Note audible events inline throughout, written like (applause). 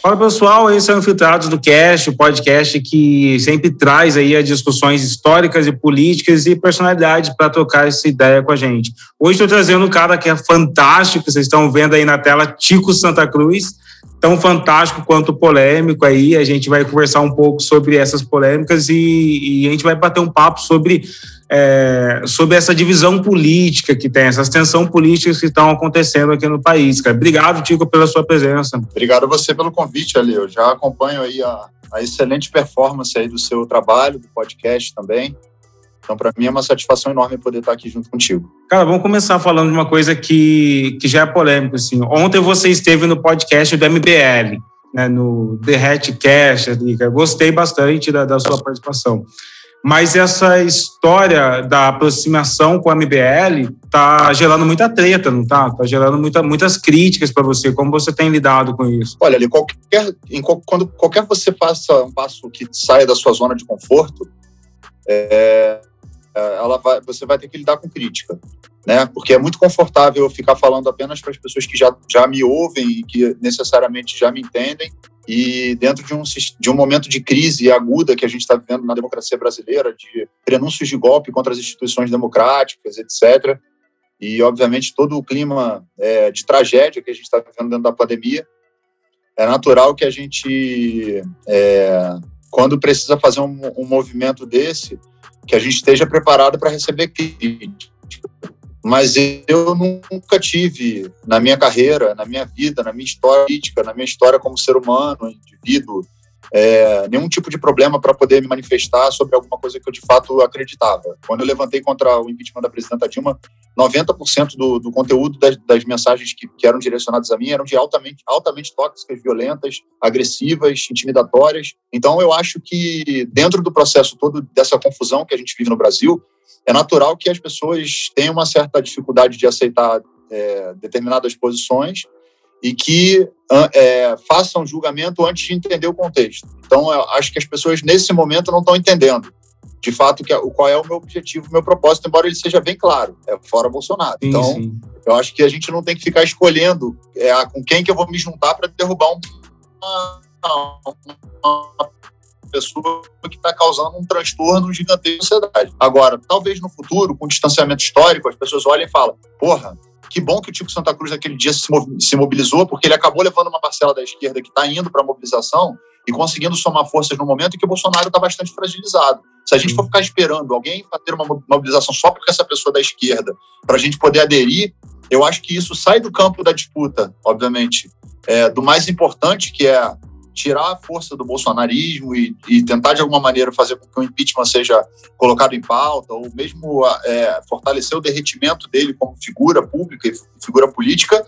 Fala pessoal, esse é o Infiltrados do Cast, o podcast que sempre traz aí as discussões históricas e políticas e personalidades para trocar essa ideia com a gente. Hoje estou trazendo um cara que é fantástico, vocês estão vendo aí na tela, Tico Santa Cruz, tão fantástico quanto polêmico aí. A gente vai conversar um pouco sobre essas polêmicas e, e a gente vai bater um papo sobre é, sobre essa divisão política que tem, essas tensões políticas que estão acontecendo aqui no país. Cara. Obrigado, Tico, pela sua presença. Obrigado a você pelo convite, Ali. Eu já acompanho aí a, a excelente performance aí do seu trabalho, do podcast também. Então, para mim é uma satisfação enorme poder estar aqui junto contigo. Cara, vamos começar falando de uma coisa que, que já é polêmica. Assim. Ontem você esteve no podcast do MBL, né, no The Hatcast. Gostei bastante da, da sua participação. Mas essa história da aproximação com a MBL tá gerando muita treta, não tá? Tá gerando muita, muitas críticas para você. Como você tem lidado com isso? Olha, ali, qualquer, em, quando qualquer você faça um passo que saia da sua zona de conforto, é ela vai, você vai ter que lidar com crítica. Né? Porque é muito confortável eu ficar falando apenas para as pessoas que já, já me ouvem e que necessariamente já me entendem e dentro de um, de um momento de crise aguda que a gente está vivendo na democracia brasileira, de prenúncios de golpe contra as instituições democráticas, etc., e, obviamente, todo o clima é, de tragédia que a gente está vivendo dentro da pandemia, é natural que a gente, é, quando precisa fazer um, um movimento desse, que a gente esteja preparado para receber crítica. Mas eu nunca tive na minha carreira, na minha vida, na minha história política, na minha história como ser humano, indivíduo, é, nenhum tipo de problema para poder me manifestar sobre alguma coisa que eu de fato acreditava. Quando eu levantei contra o impeachment da presidenta Dilma, 90% do, do conteúdo das, das mensagens que, que, eram direcionadas a mim eram de altamente, altamente tóxicas, violentas, agressivas, intimidatórias. Então, eu acho que dentro do processo todo dessa confusão que a gente vive no Brasil, é natural que as pessoas tenham uma certa dificuldade de aceitar é, determinadas posições e que é, façam julgamento antes de entender o contexto. Então, eu acho que as pessoas nesse momento não estão entendendo de fato que, qual é o meu objetivo, o meu propósito, embora ele seja bem claro, é fora Bolsonaro. Sim, então, sim. eu acho que a gente não tem que ficar escolhendo é, com quem que eu vou me juntar para derrubar um, uma, uma pessoa que está causando um transtorno gigantesco na sociedade. Agora, talvez no futuro, com distanciamento histórico, as pessoas olhem e falam: porra, que bom que o Tico Santa Cruz naquele dia se mobilizou, porque ele acabou levando uma parcela da esquerda que está indo para a mobilização e conseguindo somar forças no momento em que o Bolsonaro está bastante fragilizado. Se a gente for ficar esperando alguém fazer uma mobilização só porque essa pessoa é da esquerda, para a gente poder aderir, eu acho que isso sai do campo da disputa, obviamente, é, do mais importante, que é tirar a força do bolsonarismo e, e, tentar, de alguma maneira, fazer com que o impeachment seja colocado em pauta, ou mesmo é, fortalecer o derretimento dele como figura pública e figura política,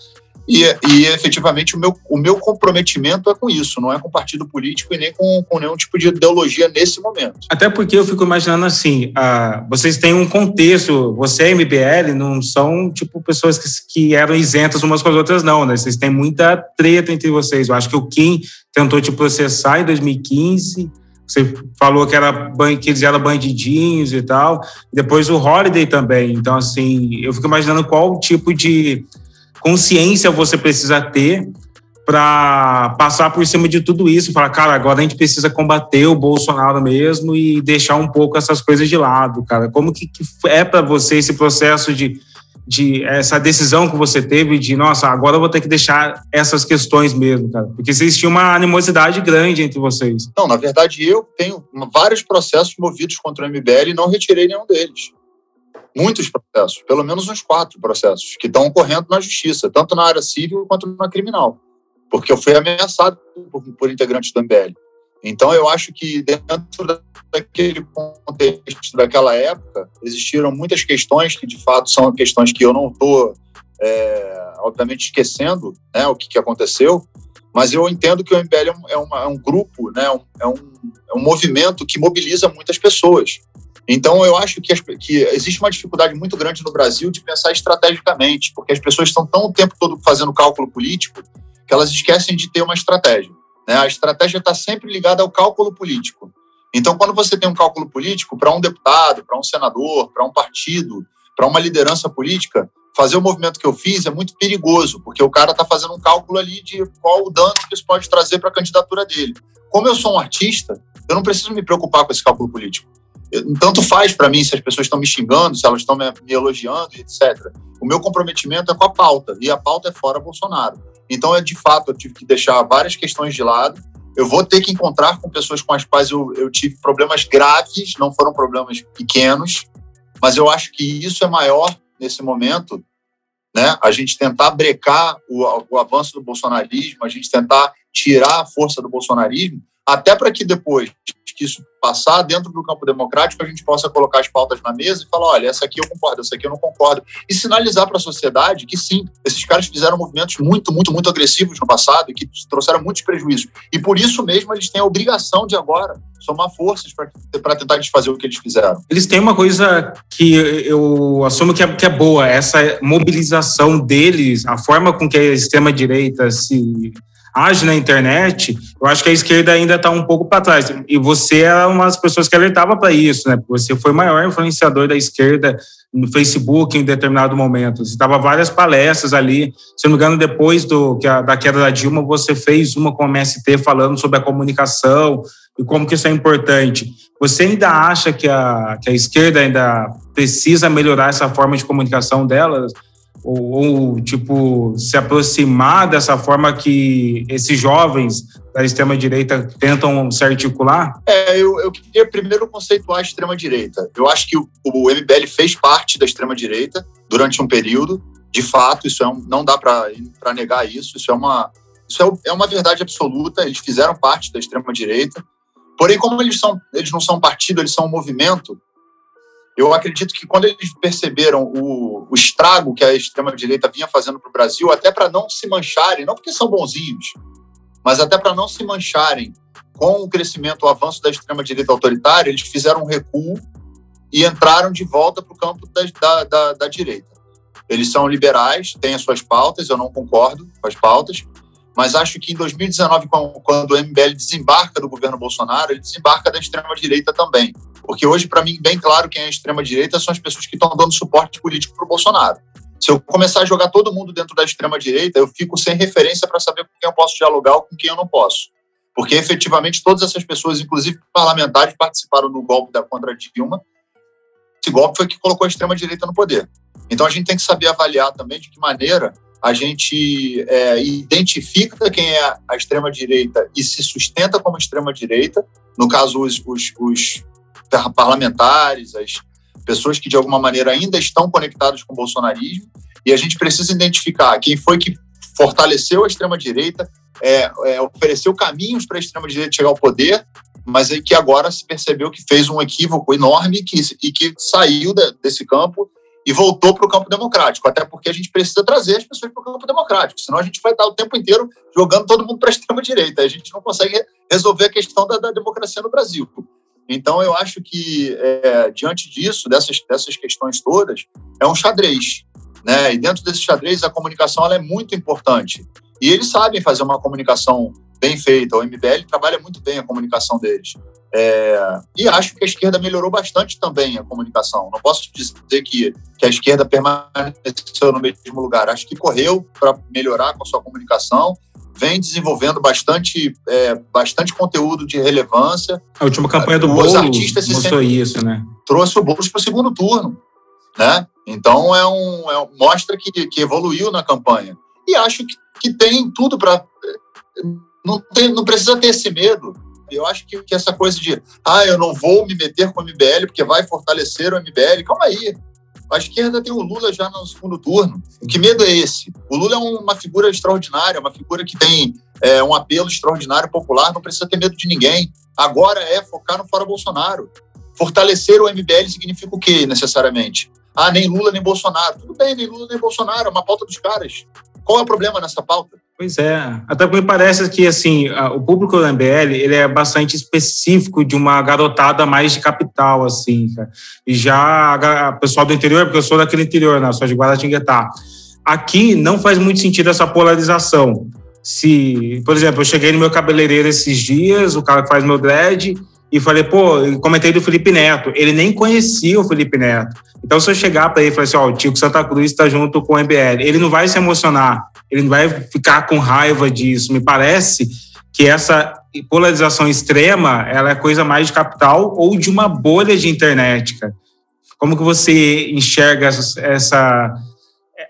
e, e, efetivamente o meu, o meu comprometimento é com isso, não é com partido político e nem com, com nenhum tipo de ideologia nesse momento. Até porque eu fico imaginando assim, ah, vocês têm um contexto, você e MBL não são tipo pessoas que, que eram isentas umas com as outras, não, né? Vocês têm muita treta entre vocês. Eu acho que o Kim tentou te processar em 2015. Você falou que, era, que eles eram bandidinhos e tal. Depois o Holiday também. Então, assim, eu fico imaginando qual tipo de consciência você precisa ter para passar por cima de tudo isso, falar, cara, agora a gente precisa combater o Bolsonaro mesmo e deixar um pouco essas coisas de lado, cara. Como que, que é para você esse processo de, de essa decisão que você teve de, nossa, agora eu vou ter que deixar essas questões mesmo, cara? Porque existia uma animosidade grande entre vocês. Não, na verdade, eu tenho vários processos movidos contra o MBL e não retirei nenhum deles muitos processos, pelo menos uns quatro processos, que estão ocorrendo na justiça, tanto na área civil quanto na criminal, porque eu fui ameaçado por, por integrantes do MBL. Então, eu acho que dentro daquele contexto daquela época, existiram muitas questões que, de fato, são questões que eu não estou, é, obviamente, esquecendo né, o que, que aconteceu, mas eu entendo que o MBL é é uma, é um grupo, né, é, um, é um movimento que mobiliza muitas pessoas. Então, eu acho que, as, que, existe uma dificuldade muito grande no Brasil de pensar estrategicamente, porque as pessoas estão tão o tempo todo fazendo cálculo político que elas esquecem de ter uma estratégia. Né? A estratégia está sempre ligada ao cálculo político. Então, quando você tem um cálculo político para um deputado, para um senador, para um partido, para uma liderança política, fazer o movimento que eu fiz é muito perigoso, porque o cara está fazendo um cálculo ali de qual o dano que isso pode trazer para a candidatura dele. Como eu sou um artista, eu não preciso me preocupar com esse cálculo político. Tanto faz para mim se as pessoas estão me xingando, se elas estão me, me elogiando, etc. O meu comprometimento é com a pauta, e a pauta é fora Bolsonaro. Então, é de fato, eu tive que deixar várias questões de lado. Eu vou ter que encontrar com pessoas com as quais eu, eu tive problemas graves, não foram problemas pequenos, mas eu acho que isso é maior nesse momento, né? A gente tentar brecar o, o avanço do bolsonarismo, a gente tentar tirar a força do bolsonarismo, até para que depois que isso passar dentro do campo democrático, a gente possa colocar as pautas na mesa e falar: olha, essa aqui eu concordo, essa aqui eu não concordo. E sinalizar para a sociedade que sim, esses caras fizeram movimentos muito, muito, muito agressivos no passado e que trouxeram muitos prejuízos. E por isso mesmo eles têm a obrigação de agora somar forças para tentar desfazer o que eles fizeram. Eles têm uma coisa que eu assumo que é, que é boa, essa mobilização deles, a forma com que a extrema-direita se age na internet, eu acho que a esquerda ainda está um pouco para trás. E você é uma das pessoas que alertava para isso, né? Você foi o maior influenciador da esquerda no Facebook em determinado momento. Você estava várias palestras ali. Se não me engano, depois do, que a, da queda da Dilma, você fez uma com o MST falando sobre a comunicação e como que isso é importante. Você ainda acha que a, que a esquerda ainda precisa melhorar essa forma de comunicação dela? Ou, ou, tipo se aproximar dessa forma que esses jovens da extrema direita tentam se articular? É, eu, eu queria primeiro conceituar a extrema direita. Eu acho que o, o MBL fez parte da extrema direita durante um período. De fato, isso é um, não dá para negar isso. Isso é uma isso é, é uma verdade absoluta. Eles fizeram parte da extrema direita. Porém, como eles são eles não são partido, eles são um movimento eu acredito que quando eles perceberam o, o estrago que a extrema-direita vinha fazendo para o Brasil, até para não se mancharem, não porque são bonzinhos, mas até para não se mancharem com o crescimento, o avanço da extrema-direita autoritária, eles fizeram um recuo e entraram de volta para o campo da, da, da, da direita. Eles são liberais, têm as suas pautas, eu não concordo com as pautas, mas acho que em 2019, quando o MBL desembarca do governo Bolsonaro, ele desembarca da extrema-direita também. Porque hoje, para mim, bem claro quem é extrema-direita são as pessoas que estão dando suporte político para o Bolsonaro. Se eu começar a jogar todo mundo dentro da extrema-direita, eu fico sem referência para saber com quem eu posso dialogar ou com quem eu não posso. Porque efetivamente todas essas pessoas, inclusive parlamentares, participaram do golpe da contra Dilma. Esse golpe foi que colocou a extrema-direita no poder. Então a gente tem que saber avaliar também de que maneira a gente é, identifica quem é a extrema-direita e se sustenta como extrema-direita, no caso, os, os, os, parlamentares, as pessoas que de alguma maneira ainda estão conectadas com o bolsonarismo, e a gente precisa identificar quem foi que fortaleceu a extrema-direita, é, é, ofereceu caminhos para a extrema-direita chegar ao poder, mas é que agora se percebeu que fez um equívoco enorme que, e que saiu de, desse campo e voltou para o campo democrático, até porque a gente precisa trazer as pessoas para o campo democrático, senão a gente vai estar o tempo inteiro jogando todo mundo para a (laughs) extrema-direita, a gente não consegue resolver a questão da, da democracia no Brasil. Então, eu acho que, é, diante disso, dessas, dessas questões todas, é um xadrez. Né? E dentro desse xadrez, a comunicação é muito importante. E eles sabem fazer uma comunicação bem feita. O MBL trabalha muito bem a comunicação deles. É, e acho que a esquerda melhorou bastante também a comunicação. Não posso dizer que, que a esquerda permaneceu no mesmo lugar. Acho que correu para melhorar com a sua comunicação, vem desenvolvendo bastante, é, bastante conteúdo de relevância. A última campanha do Boulos mostrou isso, né? Trouxe o Boulos para o segundo turno. Né? Então, é um, é, mostra que, que evoluiu na campanha. E acho que, que tem tudo para não, tem, não precisa ter esse medo. Eu acho que, que, essa coisa de, ah, eu não vou me meter com o MBL porque vai fortalecer o MBL, calma aí. A esquerda tem o Lula já no segundo turno. Que medo é esse? O Lula é uma figura extraordinária, uma figura que tem é, um apelo extraordinário popular, não precisa ter medo de ninguém. Agora é focar no fora Bolsonaro. Fortalecer o MBL significa o quê, necessariamente? Ah, nem Lula nem Bolsonaro. Tudo bem, nem Lula nem Bolsonaro, é uma pauta dos caras. Qual é o problema nessa pauta? Pois é, até porque parece que assim o público do MBL ele é bastante específico de uma garotada mais de capital assim, cara. e já o pessoal do interior, porque eu sou daquele interior, né, sou de Guaratinguetá. Aqui não faz muito sentido essa polarização. Se, por exemplo, eu cheguei no meu cabeleireiro esses dias, o cara que faz meu dread, e falei, pô, comentei do Felipe Neto. Ele nem conhecia o Felipe Neto. Então, se eu chegar para ele e falar assim, ó, o Tico Santa Cruz está junto com o MBL, ele não vai se emocionar, ele vai ficar com raiva disso. Me parece que essa polarização extrema, ela é coisa mais de capital ou de uma bolha de internet, cara. Como que você enxerga essa, essa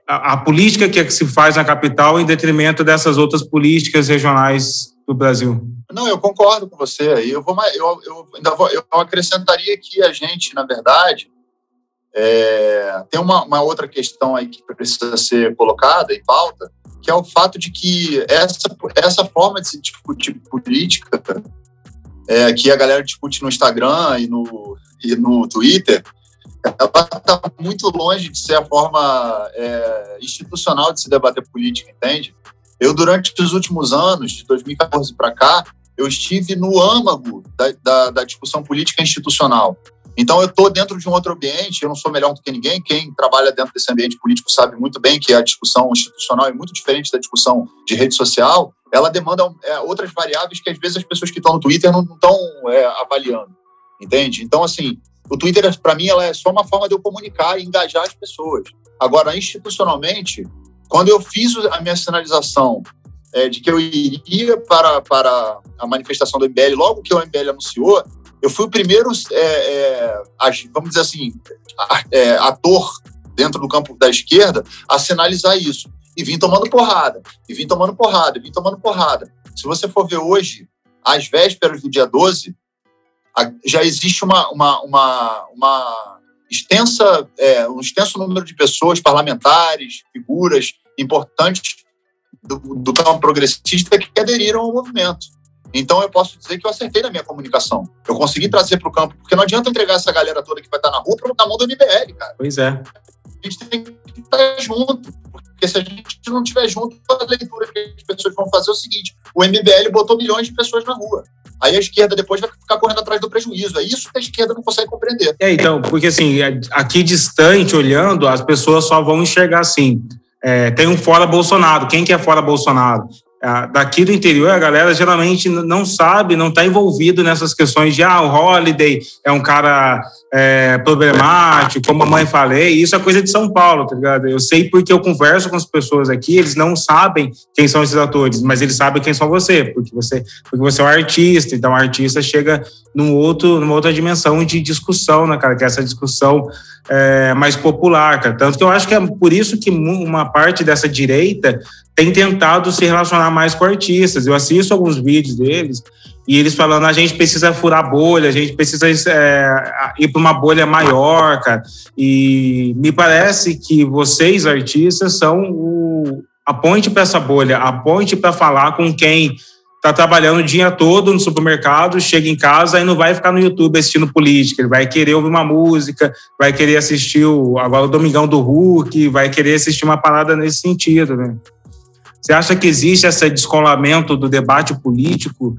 a, a, política que se faz na capital em detrimento dessas outras políticas regionais do Brasil? Não, eu concordo com você. Eu vou, eu, eu ainda vou, eu acrescentaria que a gente, na verdade, é, tem uma, uma, outra questão aí que precisa ser colocada em pauta, que é o fato de que essa, essa forma de se discutir política, é, que a galera discute no Instagram e no, e no Twitter, ela está muito longe de ser a forma é, institucional de se debater política, entende? Eu, durante os últimos anos, de 2014 para cá, eu estive no âmago da, da, da discussão política institucional. Então, eu estou dentro de um outro ambiente, eu não sou melhor do que ninguém. Quem trabalha dentro desse ambiente político sabe muito bem que a discussão institucional é muito diferente da discussão de rede social. Ela demanda é, outras variáveis que, às vezes, as pessoas que estão no Twitter não estão é, avaliando, entende? Então, assim, o Twitter, para mim, ela é só uma forma de eu comunicar e engajar as pessoas. Agora, institucionalmente, quando eu fiz a minha sinalização é, de que eu iria para, para a manifestação do MBL, logo que o MBL anunciou, eu fui o primeiro, é, é, vamos dizer assim, é, ator dentro do campo da esquerda a sinalizar isso. E vim tomando porrada, e vim tomando porrada, e vim tomando porrada. Se você for ver hoje, às vésperas do dia 12, já existe uma, uma, uma, uma extensa, é, um extenso número de pessoas, parlamentares, figuras importantes do, do campo progressista que aderiram ao movimento. Então eu posso dizer que eu acertei na minha comunicação. Eu consegui trazer para o campo, porque não adianta entregar essa galera toda que vai estar na rua para na mão do MBL, cara. Pois é. A gente tem que estar junto, porque se a gente não estiver junto, a leitura que as pessoas vão fazer é o seguinte: o MBL botou milhões de pessoas na rua. Aí a esquerda depois vai ficar correndo atrás do prejuízo. É isso que a esquerda não consegue compreender. É, então, porque assim, aqui distante, olhando, as pessoas só vão enxergar assim. É, tem um fora Bolsonaro. Quem que é fora Bolsonaro? Daqui do interior, a galera geralmente não sabe, não está envolvido nessas questões de ah, o Holiday é um cara é, problemático, como a mãe falei, isso é coisa de São Paulo, tá ligado? Eu sei porque eu converso com as pessoas aqui, eles não sabem quem são esses atores, mas eles sabem quem são você, porque você, porque você é um artista, então o artista chega num outro, numa outra dimensão de discussão, né, cara? Que é essa discussão é, mais popular, cara. Tanto que eu acho que é por isso que uma parte dessa direita tem tentado se relacionar mais com artistas. Eu assisto alguns vídeos deles e eles falando a gente precisa furar bolha, a gente precisa é, ir para uma bolha maior, cara. E me parece que vocês, artistas, são o, a ponte para essa bolha, a ponte para falar com quem está trabalhando o dia todo no supermercado, chega em casa e não vai ficar no YouTube assistindo política. Ele vai querer ouvir uma música, vai querer assistir o, agora o Domingão do Hulk, vai querer assistir uma parada nesse sentido, né? Você acha que existe esse descolamento do debate político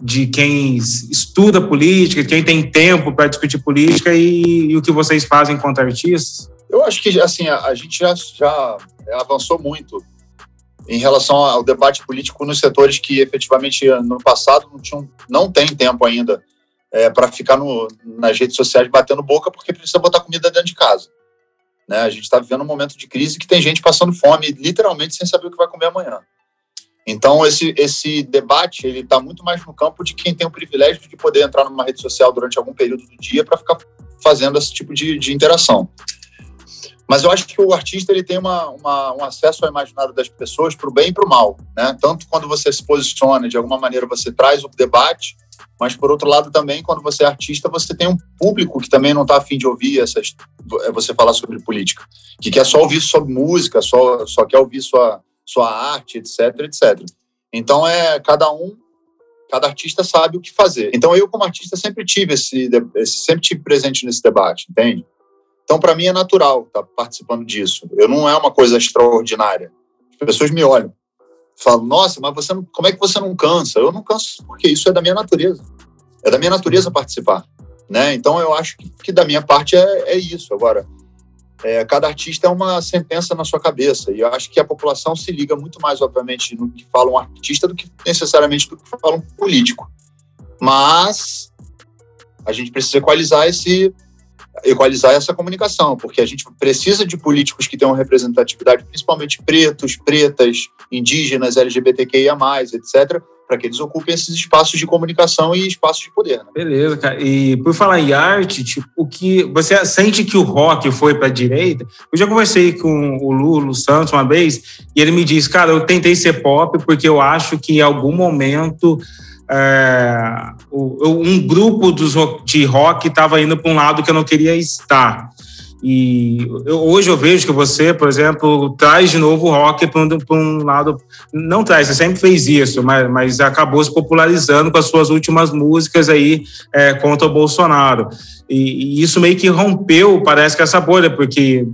de quem estuda política, quem tem tempo para discutir política e, e, o que vocês fazem contra artistas? Eu acho que assim a, a gente já, já avançou muito em relação ao debate político nos setores que efetivamente no passado não, tinham, não tem tempo ainda é, para ficar no, nas redes sociais batendo boca porque precisa botar comida dentro de casa. Né? A gente está vivendo um momento de crise que tem gente passando fome, literalmente sem saber o que vai comer amanhã. Então esse esse debate ele está muito mais no campo de quem tem o privilégio de poder entrar numa rede social durante algum período do dia para ficar fazendo esse tipo de, de interação. Mas eu acho que o artista ele tem uma, uma, um acesso ao imaginário das pessoas para o bem e para o mal, né? Tanto quando você se posiciona, de alguma maneira você traz o debate, mas por outro lado também quando você é artista você tem um público que também não está afim de ouvir essas, é, você falar sobre política, que quer só ouvir sobre música, só só quer ouvir sua sua arte, etc, etc. Então é cada um cada artista sabe o que fazer. Então eu como artista sempre tive esse sempre tive presente nesse debate, entende? Então, para mim, é natural estar tá participando disso. Eu não é uma coisa extraordinária. As pessoas me olham, falam: Nossa, mas você não, como é que você não cansa? Eu não canso porque isso é da minha natureza. É da minha natureza participar. Né? Então, eu acho que, que da minha parte é, é isso. Agora, é, cada artista é uma sentença na sua cabeça. E eu acho que a população se liga muito mais, obviamente, no que fala um artista do que necessariamente do que fala um político. Mas a gente precisa equalizar esse equalizar essa comunicação, porque a gente precisa de políticos que tenham representatividade, principalmente pretos, pretas, indígenas, LGBTQIA+, etc., para que eles ocupem esses espaços de comunicação e espaços de poder. Né? Beleza, cara. E por falar em arte, tipo, o que você sente que o rock foi para a direita? Eu já conversei com o Lulu Santos uma vez e ele me disse, cara, eu tentei ser pop porque eu acho que em algum momento é, um grupo dos, de rock estava indo para um lado que eu não queria estar. E eu, hoje eu vejo que você, por exemplo, traz de novo o rock para um, um, lado. Não traz, você sempre fez isso, mas, mas acabou se popularizando com as suas últimas músicas aí é, contra o Bolsonaro. E, e, isso meio que rompeu, parece que essa bolha, porque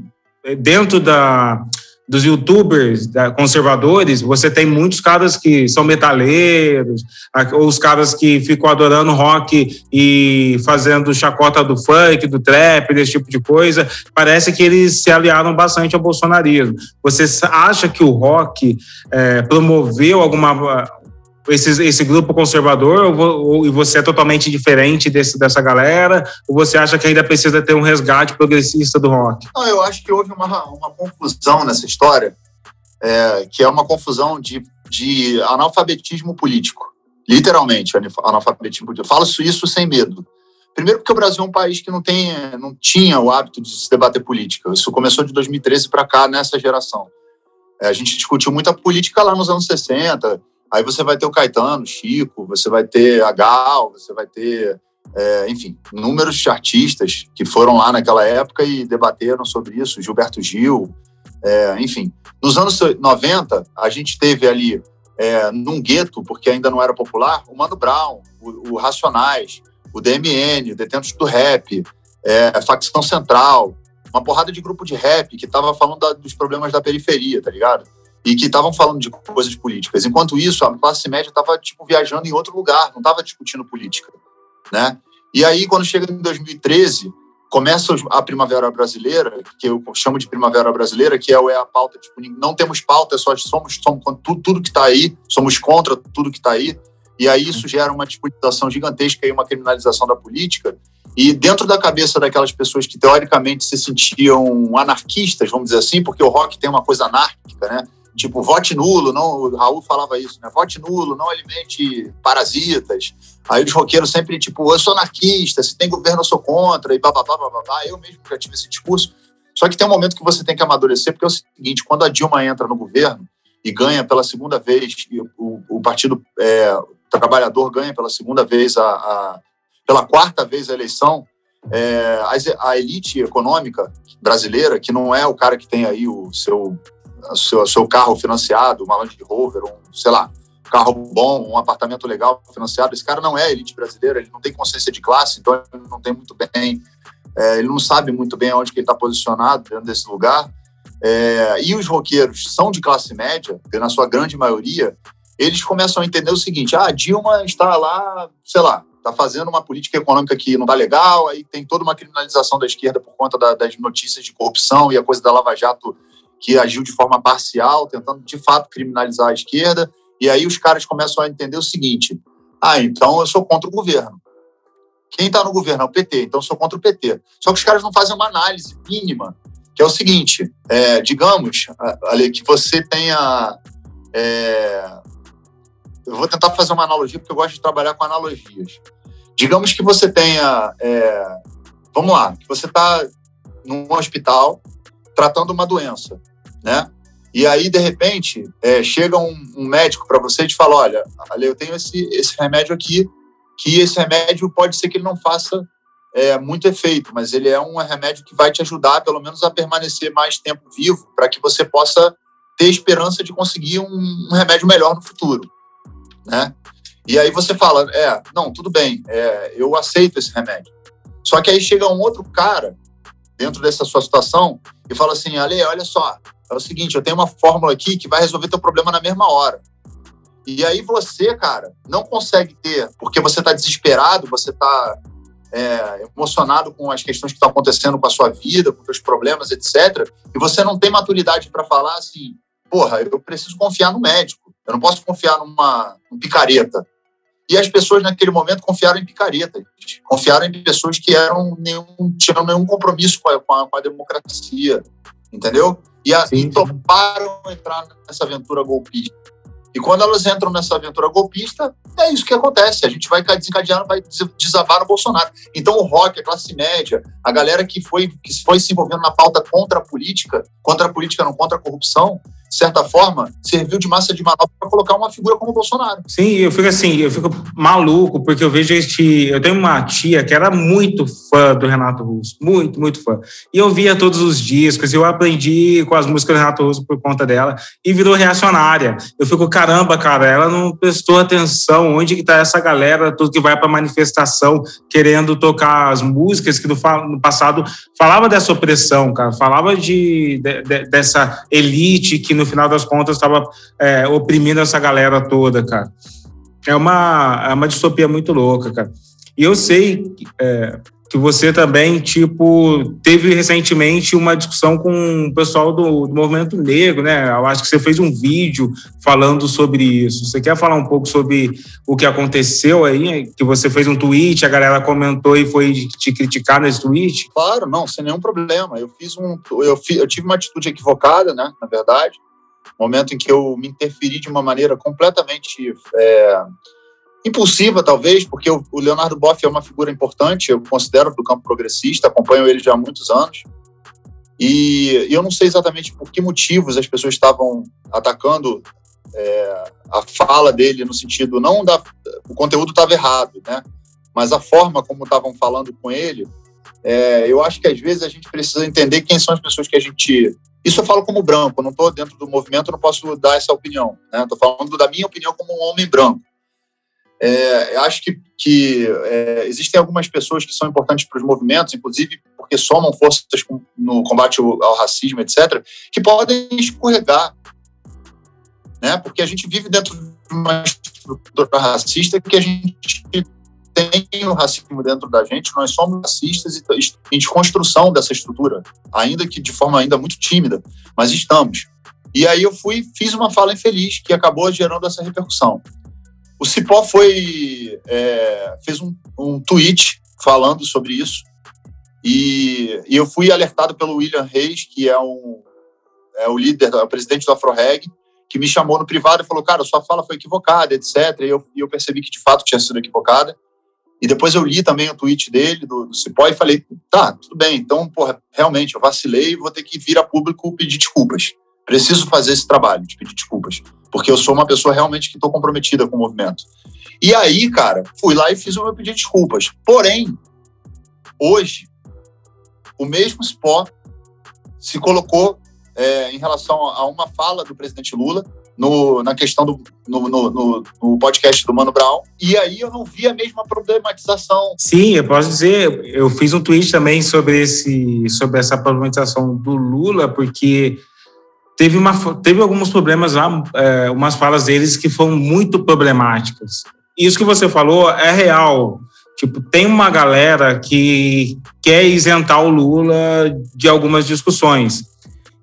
dentro da dos youtubers conservadores, você tem muitos caras que são metaleiros, ou os caras que ficam adorando rock e fazendo chacota do funk, do trap, desse tipo de coisa. Parece que eles se aliaram bastante ao bolsonarismo. Você acha que o rock é, promoveu alguma esse, esse grupo conservador ou, ou, você é totalmente diferente desse, dessa galera? Ou você acha que ainda precisa ter um resgate progressista do rock? Não, eu acho que houve uma, uma confusão nessa história, é, que é uma confusão de, de analfabetismo político. Literalmente, analfabetismo político. Eu falo isso sem medo. Primeiro porque o Brasil é um país que não, tem, não tinha o hábito de se debater política. Isso começou de 2013 para cá, nessa geração. É, a gente discutiu muita política lá nos anos 60, Aí você vai ter o Caetano, Chico, você vai ter a Gal, você vai ter, é, enfim, números de artistas que foram lá naquela época e debateram sobre isso, Gilberto Gil, é, enfim. Nos anos 90, a gente teve ali, é, num gueto, porque ainda não era popular, o Mano Brown, o, o Racionais, o DMN, o Detentos do Rap, é, a Facção Central, uma porrada de grupo de rap que estava falando da, dos problemas da periferia, tá ligado? E que estavam falando de coisas políticas. Enquanto isso, a classe média estava tipo viajando em outro lugar, não estava discutindo política, né? E aí, quando chega em 2013, começa a Primavera Brasileira, que eu chamo de Primavera Brasileira, que é, é a pauta, tipo, não temos pauta, só somos, somos tudo, tudo que está aí, somos contra tudo que está aí, e aí isso gera uma disputação gigantesca e uma criminalização da política, e dentro da cabeça daquelas pessoas que teoricamente se sentiam anarquistas, vamos dizer assim, porque o rock tem uma coisa anárquica, né? Tipo, vote nulo, não, o Raul falava isso, né? Vote nulo, não alimente parasitas. Aí os roqueiros sempre, tipo, eu sou anarquista, se tem governo eu sou contra, e bababá, bababá. Eu mesmo já tive esse discurso. Só que tem um momento que você tem que amadurecer, porque é o seguinte, quando a Dilma entra no governo e ganha pela segunda vez, o, o Partido é, Trabalhador ganha pela segunda vez, a, a pela quarta vez a eleição, é, a elite econômica brasileira, que não é o cara que tem aí o seu seu, seu carro financiado, uma Land Rover, um, sei lá, carro bom, um apartamento legal financiado. Esse cara não é elite brasileira, ele não tem consciência de classe, então ele não tem muito bem, é, ele não sabe muito bem onde que ele está posicionado dentro desse lugar. É, e os roqueiros são de classe média, na sua grande maioria, eles começam a entender o seguinte: ah, a Dilma está lá, sei lá, está fazendo uma política econômica que não está legal, aí tem toda uma criminalização da esquerda por conta da, das notícias de corrupção e a coisa da Lava Jato que agiu de forma parcial, tentando de fato criminalizar a esquerda. E aí os caras começam a entender o seguinte: ah, então eu sou contra o governo. Quem está no governo é o PT, então eu sou contra o PT. Só que os caras não fazem uma análise mínima, que é o seguinte: é, digamos, Ale, que você tenha. É, eu vou tentar fazer uma analogia, porque eu gosto de trabalhar com analogias. Digamos que você tenha. É, vamos lá, que você está num hospital tratando uma doença né? E aí, de repente, é, chega um, um médico para você e te fala: olha, Ale, eu tenho esse, esse remédio aqui, que esse remédio pode ser que ele não faça é, muito efeito, mas ele é um remédio que vai te ajudar, pelo menos, a permanecer mais tempo vivo, para que você possa ter esperança de conseguir um, um, remédio melhor no futuro, né? E aí você fala: é, não, tudo bem, é, eu aceito esse remédio. Só que aí chega um outro cara dentro dessa sua situação e fala assim: Ale, olha só, é o seguinte, eu tenho uma fórmula aqui que vai resolver teu problema na mesma hora. E aí você, cara, não consegue ter, porque você está desesperado, você está é, emocionado com as questões que estão acontecendo com a sua vida, com os problemas, etc. E você não tem maturidade para falar assim, porra, eu preciso confiar no médico, eu não posso confiar numa um picareta. E as pessoas naquele momento confiaram em picareta, confiaram em pessoas que eram nenhum, tinham nenhum compromisso com a, com a, com a democracia, entendeu? E, a, e toparam entrar nessa aventura golpista. E quando elas entram nessa aventura golpista, é isso que acontece. A gente vai desencadear, vai desabar no Bolsonaro. Então, o rock, a classe média, a galera que foi, que foi se envolvendo na pauta contra a política, contra a política, não contra a corrupção, de certa forma, serviu de massa de manobra para colocar uma figura como o Bolsonaro. Sim, eu fico assim, eu fico maluco, porque eu vejo este. Eu tenho uma tia que era muito fã do Renato Russo, muito, muito fã. E eu via todos os discos, eu aprendi com as músicas do Renato Russo por conta dela, e virou reacionária. Eu fico, caramba, cara, ela não prestou atenção onde que tá essa galera, tudo que vai para manifestação, querendo tocar as músicas que no, no passado falava dessa opressão, cara, falava de, de, de dessa elite que no final das contas estava é, oprimindo essa galera toda, cara. É uma, é uma distopia muito louca, cara. E eu sei é, que você também, tipo, teve recentemente uma discussão com o pessoal do, do, movimento negro, né? Eu acho que você fez um vídeo falando sobre isso. Você quer falar um pouco sobre o que aconteceu aí? Que você fez um tweet, a galera comentou e foi te criticar nesse tweet? Claro, não, sem nenhum problema. Eu fiz um, eu, fiz, eu tive uma atitude equivocada, né? Na verdade, momento em que eu me interferi de uma maneira completamente é, impulsiva, talvez, porque o Leonardo Boff é uma figura importante, eu considero do campo progressista, acompanho ele já há muitos anos. E eu não sei exatamente por que motivos as pessoas estavam atacando é, a fala dele no sentido não da o conteúdo estava errado, né? Mas a forma como estavam falando com ele, é, eu acho que às vezes a gente precisa entender quem são as pessoas que a gente isso eu falo como branco, não estou dentro do movimento, não posso dar essa opinião. Estou né? falando da minha opinião como um homem branco. É, acho que, que é, existem algumas pessoas que são importantes para os movimentos, inclusive porque somam forças no combate ao, ao racismo, etc., que podem escorregar. Né? Porque a gente vive dentro de uma estrutura racista que a gente tem o racismo dentro da gente, nós somos racistas e em desconstrução dessa estrutura, ainda que de forma ainda muito tímida, mas estamos. E aí eu fui, fiz uma fala infeliz que acabou gerando essa repercussão. O Cipó foi, é, fez um, um tweet falando sobre isso e, e, eu fui alertado pelo William Reis, que é, um, é o líder, é o presidente do AfroReg, que me chamou no privado e falou, cara, sua fala foi equivocada, etc. E eu, e eu percebi que de fato tinha sido equivocada. E depois eu li também o tweet dele, do, do Cipó, e falei, tá, tudo bem, então, porra, realmente, eu vacilei e vou ter que vir a público pedir desculpas. Preciso fazer esse trabalho de pedir desculpas, porque eu sou uma pessoa realmente que estou comprometida com o movimento. E aí, cara, fui lá e fiz o meu pedido de desculpas. Porém, hoje, o mesmo Cipó se colocou é, em relação a uma fala do presidente Lula, no, na questão do no, no, no, podcast do Mano Brown, e aí eu não vi a mesma problematização. Sim, eu posso dizer, eu fiz um tweet também sobre, esse, sobre essa problematização do Lula, porque teve, uma, teve alguns problemas lá, é, umas falas deles que foram muito problemáticas. Isso que você falou é real. Tipo, tem uma galera que quer isentar o Lula de algumas discussões.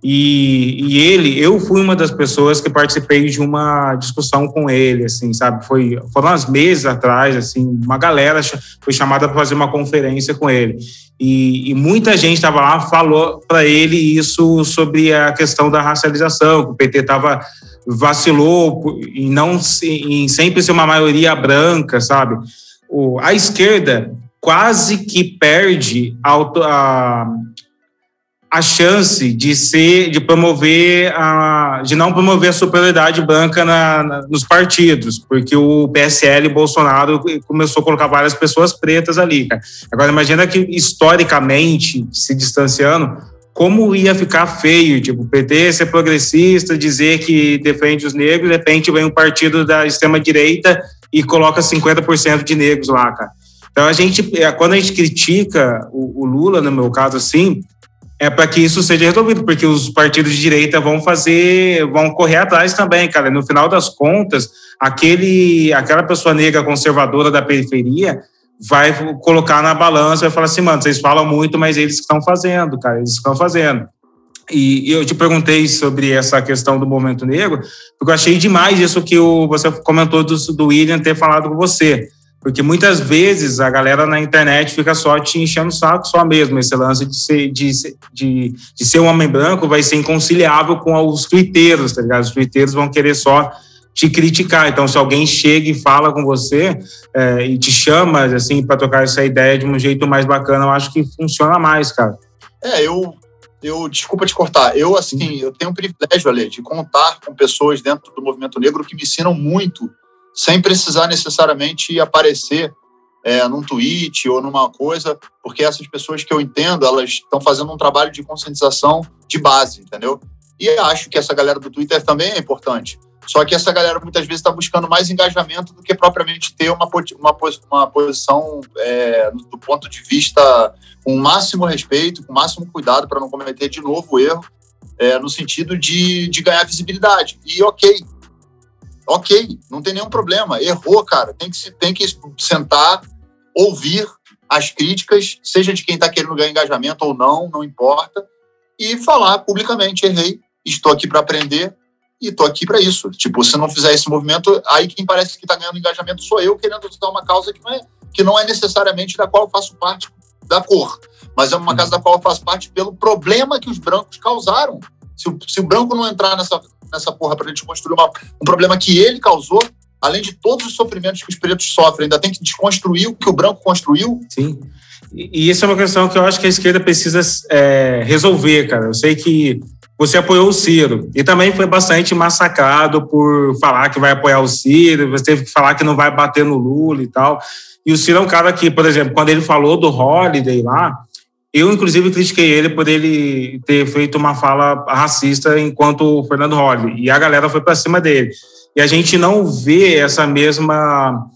E, e, ele, eu fui uma das pessoas que participei de uma discussão com ele, assim, sabe? Foi, foram uns meses atrás, assim, uma galera foi chamada para fazer uma conferência com ele. E, e muita gente estava lá, falou para ele isso sobre a questão da racialização, que o PT estava vacilou em não em sempre ser uma maioria branca, sabe? O, a esquerda quase que perde a, a a chance de ser, de promover, a, de não promover a superioridade branca na, na, nos partidos, porque o PSL e Bolsonaro começou a colocar várias pessoas pretas ali. Cara. Agora imagina que historicamente, se distanciando, como ia ficar feio, tipo, o PT ser progressista, dizer que defende os negros, de repente vem um partido da extrema direita e coloca 50% de negros lá, cara. Então a gente, é, quando a gente critica o, o Lula, no meu caso, assim, é para que isso seja resolvido, porque os partidos de direita vão fazer, vão correr atrás também, cara. No final das contas, aquele, aquela pessoa negra conservadora da periferia vai colocar na balança e vai falar assim, mano, vocês falam muito, mas eles estão fazendo, cara, eles estão fazendo. E eu te perguntei sobre essa questão do movimento negro, porque eu achei demais isso que o, você comentou do, do William ter falado com você. Porque muitas vezes a galera na internet fica só te enchendo o saco, só mesmo. Esse lance de ser, de, de, de ser um homem branco vai ser inconciliável com os twitteiros, tá ligado? Os twitteiros vão querer só te criticar. Então, se alguém chega e fala com você é, e te chama, assim, para tocar essa ideia de um jeito mais bacana, eu acho que funciona mais, cara. É, eu, eu desculpa te cortar. Eu, assim, eu tenho um privilégio, Ale, de contar com pessoas dentro do movimento negro que me ensinam muito sem precisar necessariamente aparecer é, num tweet ou numa coisa, porque essas pessoas que eu entendo, elas estão fazendo um trabalho de conscientização de base, entendeu? E acho que essa galera do Twitter também é importante. Só que essa galera muitas vezes está buscando mais engajamento do que propriamente ter uma, uma, uma posição é, do ponto de vista com o máximo respeito, com o máximo cuidado para não cometer de novo erro, é, no sentido de, de ganhar visibilidade. E ok, ok, não tem nenhum problema. Errou, cara. Tem que, tem que sentar, ouvir as críticas, seja de quem está querendo ganhar engajamento ou não, não importa, e falar publicamente: errei, estou aqui para aprender e estou aqui para isso. Tipo, se não fizer esse movimento, aí quem parece que está ganhando engajamento sou eu querendo ajudar uma causa que não é, que não é necessariamente da qual eu faço parte da cor, mas é uma causa da qual eu faço parte pelo problema que os brancos causaram. Se o, se o branco não entrar nessa, nessa porra para gente construir uma, um problema que ele causou, além de todos os sofrimentos que os pretos sofrem, ainda tem que desconstruir o que o branco construiu. Sim. E, isso é uma questão que eu acho que a esquerda precisa é, resolver, cara. Eu sei que você apoiou o Ciro e também foi bastante massacrado por falar que vai apoiar o Ciro, você teve que falar que não vai bater no Lula e tal. E o Ciro é um cara que, por exemplo, quando ele falou do Holiday lá, eu, inclusive, critiquei ele por ele ter feito uma fala racista enquanto o Fernando Holly. E a galera foi para cima dele. E a gente não vê essa mesma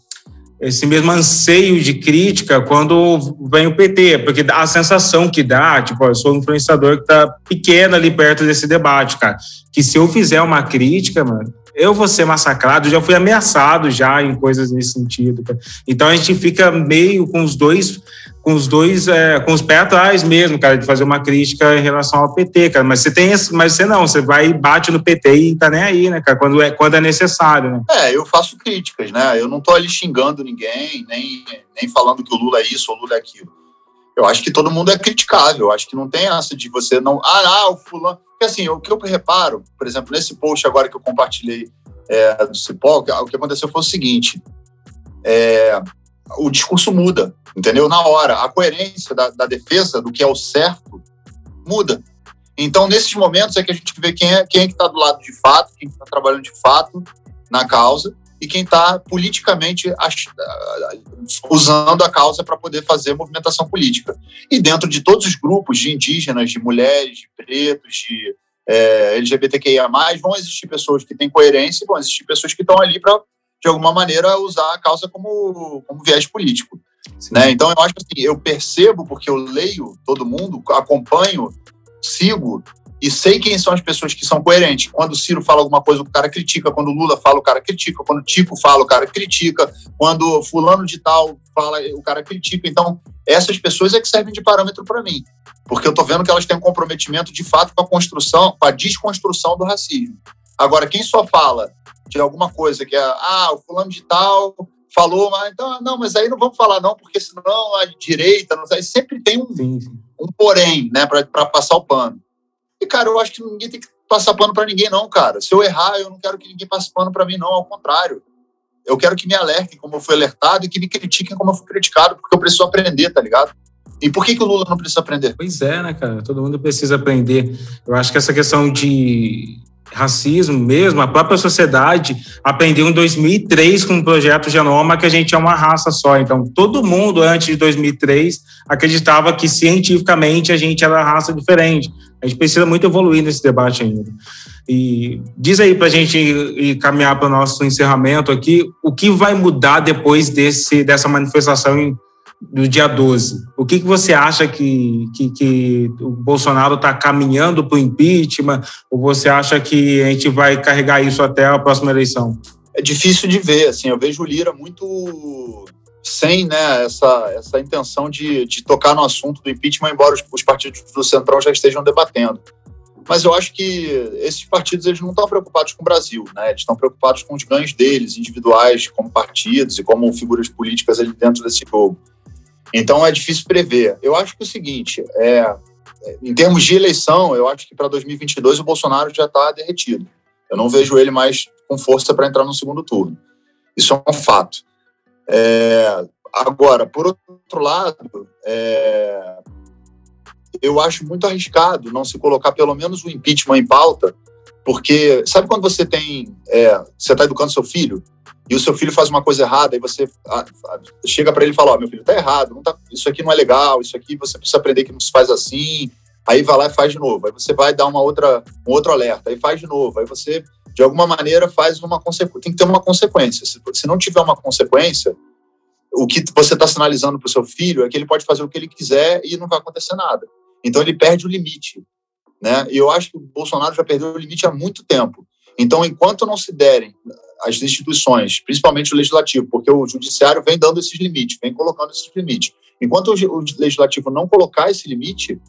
esse mesmo anseio de crítica quando vem o PT, porque a sensação que dá, tipo, eu sou um influenciador que tá pequeno ali perto desse debate, cara, que se eu fizer uma crítica, mano, eu vou ser massacrado, já fui ameaçado já em coisas nesse sentido. Cara. Então a gente fica meio com os dois com os dois, é, com os pés atrás mesmo, cara, de fazer uma crítica em relação ao PT, cara. Mas você tem, mas você não, você vai e bate no PT e tá nem aí, né, cara, quando é, quando é necessário, né? É, eu faço críticas, né? Eu não tô ali xingando ninguém, nem, nem falando que o Lula é isso ou o Lula é aquilo. Eu acho que todo mundo é criticável. Eu acho que não tem essa de você não. Ah, ah o fulano. Porque assim, o que eu reparo, por exemplo, nesse post agora que eu compartilhei é, do Cipó, o que aconteceu foi o seguinte: é, o discurso muda, entendeu? Na hora. A coerência da, da defesa do que é o certo muda. Então, nesses momentos é que a gente vê quem é quem é está do lado de fato, quem está trabalhando de fato na causa e quem está politicamente usando a causa para poder fazer movimentação política. E dentro de todos os grupos de indígenas, de mulheres, de pretos, de é, LGBTQIA+, vão existir pessoas que têm coerência e vão existir pessoas que estão ali para de alguma maneira, usar a causa como, como viés político. Né? Então, eu acho que assim, eu percebo, porque eu leio todo mundo, acompanho, sigo e sei quem são as pessoas que são coerentes. Quando o Ciro fala alguma coisa, o cara critica. Quando o Lula fala, o cara critica. Quando o Tico fala, o cara critica. Quando fulano de tal fala, o cara critica. Então, essas pessoas é que servem de parâmetro para mim. Porque eu estou vendo que elas têm um comprometimento, de fato, com a construção, com a desconstrução do racismo. Agora, quem só fala de alguma coisa que é, ah, o fulano de tal falou, mas então, não, mas aí não vamos falar não, porque senão a direita, não sei, sempre tem um, um porém, né, para passar o pano. E, cara, eu acho que ninguém tem que passar pano para ninguém, não, cara. Se eu errar, eu não quero que ninguém passe pano para mim, não, ao contrário. Eu quero que me alertem como eu fui alertado e que me critiquem como eu fui criticado, porque eu preciso aprender, tá ligado? E por que, que o Lula não precisa aprender? Pois é, né, cara? Todo mundo precisa aprender. Eu acho que essa questão de racismo mesmo, a própria sociedade aprendeu em 2003 com o projeto Genoma que a gente é uma raça só. Então, todo mundo antes de 2003 acreditava que cientificamente a gente era raça diferente. A gente precisa muito evoluir nesse debate ainda. E diz aí para a gente e caminhar para o nosso encerramento aqui, o que vai mudar depois desse, dessa manifestação em do dia 12. O que, que você acha que, que, que o Bolsonaro está caminhando para o impeachment? Ou você acha que a gente vai carregar isso até a próxima eleição? É difícil de ver. Assim, eu vejo o Lira muito sem né, essa, essa intenção de, de tocar no assunto do impeachment, embora os, os partidos do Centrão já estejam debatendo. Mas eu acho que esses partidos eles não estão preocupados com o Brasil, né? Eles estão preocupados com os ganhos deles, individuais, como partidos e como figuras políticas ali dentro desse jogo. Então é difícil prever. Eu acho que é o seguinte, é, em termos de eleição, eu acho que para 2022 o Bolsonaro já está derretido. Eu não vejo ele mais com força para entrar no segundo turno. Isso é um fato. É, agora, por outro lado, é, eu acho muito arriscado não se colocar pelo menos o impeachment em pauta, porque sabe quando você tem, é, você está educando seu filho e o seu filho faz uma coisa errada e você a, a, chega para ele e fala, ó, oh, meu filho, tá errado, tá, isso aqui não é legal, isso aqui você precisa aprender que não se faz assim, aí vai lá e faz de novo, aí você vai dar uma outra, um outro alerta, aí faz de novo, aí você de alguma maneira faz uma consequência, tem que ter uma consequência. Se, se não tiver uma consequência, o que você está sinalizando para o seu filho é que ele pode fazer o que ele quiser e não vai acontecer nada. Então ele perde o limite, né? E eu acho que o Bolsonaro já perdeu o limite há muito tempo. Então, enquanto não se derem as instituições, principalmente o legislativo, porque o judiciário vem dando esses limites, vem colocando esses limites. Enquanto o legislativo não colocar esse limite,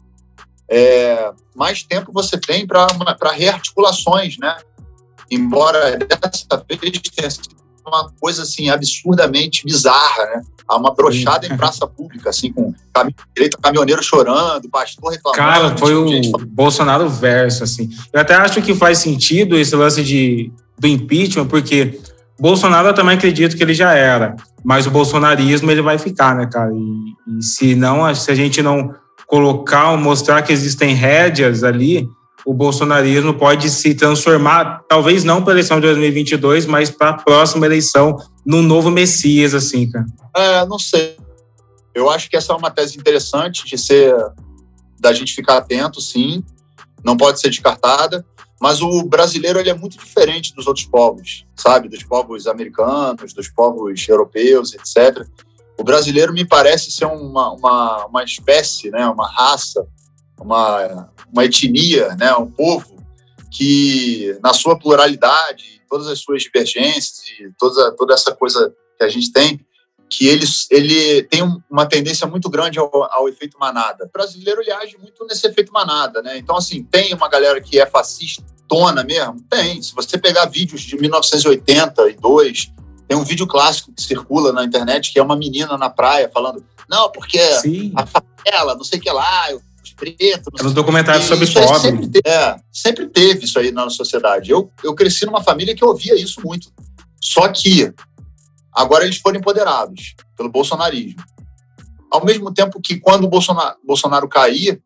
é, mais tempo você tem para rearticulações, né? embora dessa vez tenha sido uma coisa assim absurdamente bizarra, né? Uma brochada em praça pública, assim, com direito, caminhoneiro chorando, pastor reclamando. Cara, foi o Bolsonaro verso, assim. Eu até acho que faz sentido esse lance de, do impeachment, porque Bolsonaro também acredito que ele já era, mas o bolsonarismo ele vai ficar, né, cara? E, e se não, se a gente não colocar, mostrar que existem rédeas ali, o bolsonarismo pode se transformar, talvez não para a eleição de 2022, mas para a próxima eleição, no novo Messias, assim, cara? É, não sei. Eu acho que essa é uma tese interessante de ser, da gente ficar atento, sim, não pode ser descartada, mas o brasileiro ele é muito diferente dos outros povos, sabe? Dos povos americanos, dos povos europeus, etc. O brasileiro me parece ser uma, uma, uma espécie, né, uma raça, uma, uma etnia, né, um povo que, na sua pluralidade, todas as suas divergências e toda, toda essa coisa que a gente tem, que ele, ele tem uma tendência muito grande ao, ao efeito manada. O brasileiro ele age muito nesse efeito manada, né? Então, assim, tem uma galera que é fascistona mesmo? Tem. Se você pegar vídeos de 1982, tem um vídeo clássico que circula na internet que é uma menina na praia falando: não, porque Sim. a favela, não sei o que lá, eu preto. É no documentário sobre pobre. Sempre teve, é, sempre teve isso aí na sociedade. Eu, eu cresci numa família que ouvia isso muito. Só que agora eles foram empoderados pelo bolsonarismo. Ao mesmo tempo que quando o Bolsonaro, Bolsonaro cair,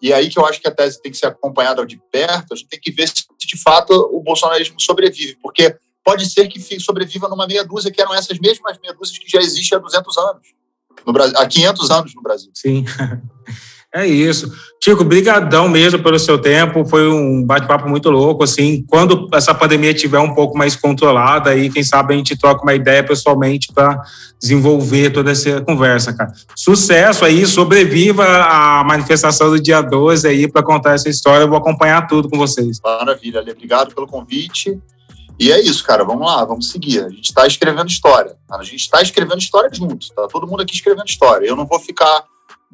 e aí que eu acho que a tese tem que ser acompanhada de perto, a gente tem que ver se de fato o bolsonarismo sobrevive, porque pode ser que sobreviva numa meia dúzia, que eram essas mesmas meia dúzias que já existem há 200 anos, no Brasil, há 500 anos no Brasil. Sim. (laughs) É isso. Tico, brigadão mesmo pelo seu tempo. Foi um bate-papo muito louco, assim. Quando essa pandemia estiver um pouco mais controlada, aí quem sabe a gente troca uma ideia pessoalmente para desenvolver toda essa conversa, cara. Sucesso aí, sobreviva a manifestação do dia 12 aí para contar essa história. Eu vou acompanhar tudo com vocês. Maravilha, obrigado pelo convite. E é isso, cara. Vamos lá, vamos seguir. A gente está escrevendo história. A gente está escrevendo história junto. Tá todo mundo aqui escrevendo história. Eu não vou ficar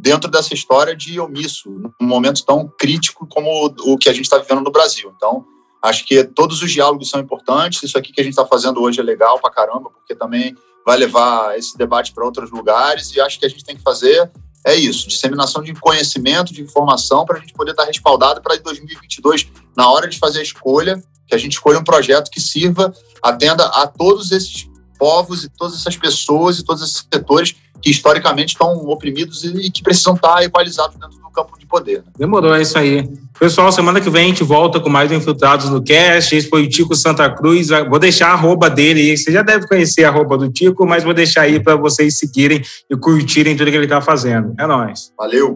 dentro dessa história de omisso, num momento tão crítico como o que a gente está vivendo no Brasil. Então, acho que todos os diálogos são importantes. Isso aqui que a gente está fazendo hoje é legal pra caramba, porque também vai levar esse debate para outros lugares. E acho que a gente tem que fazer é isso, disseminação de conhecimento, de informação, para a gente poder estar tá respaldado para 2022, na hora de fazer a escolha, que a gente escolha um projeto que sirva, atenda a todos esses povos e todas essas pessoas e todos esses setores que historicamente estão oprimidos e que precisam estar equalizados dentro do campo de poder. Né? Demorou, é isso aí. Pessoal, semana que vem a gente volta com mais Infiltrados no Cast. Esse foi o Tico Santa Cruz. Vou deixar a arroba dele aí. Você já deve conhecer a arroba do Tico, mas vou deixar aí para vocês seguirem e curtirem tudo que ele está fazendo. É nóis. Valeu.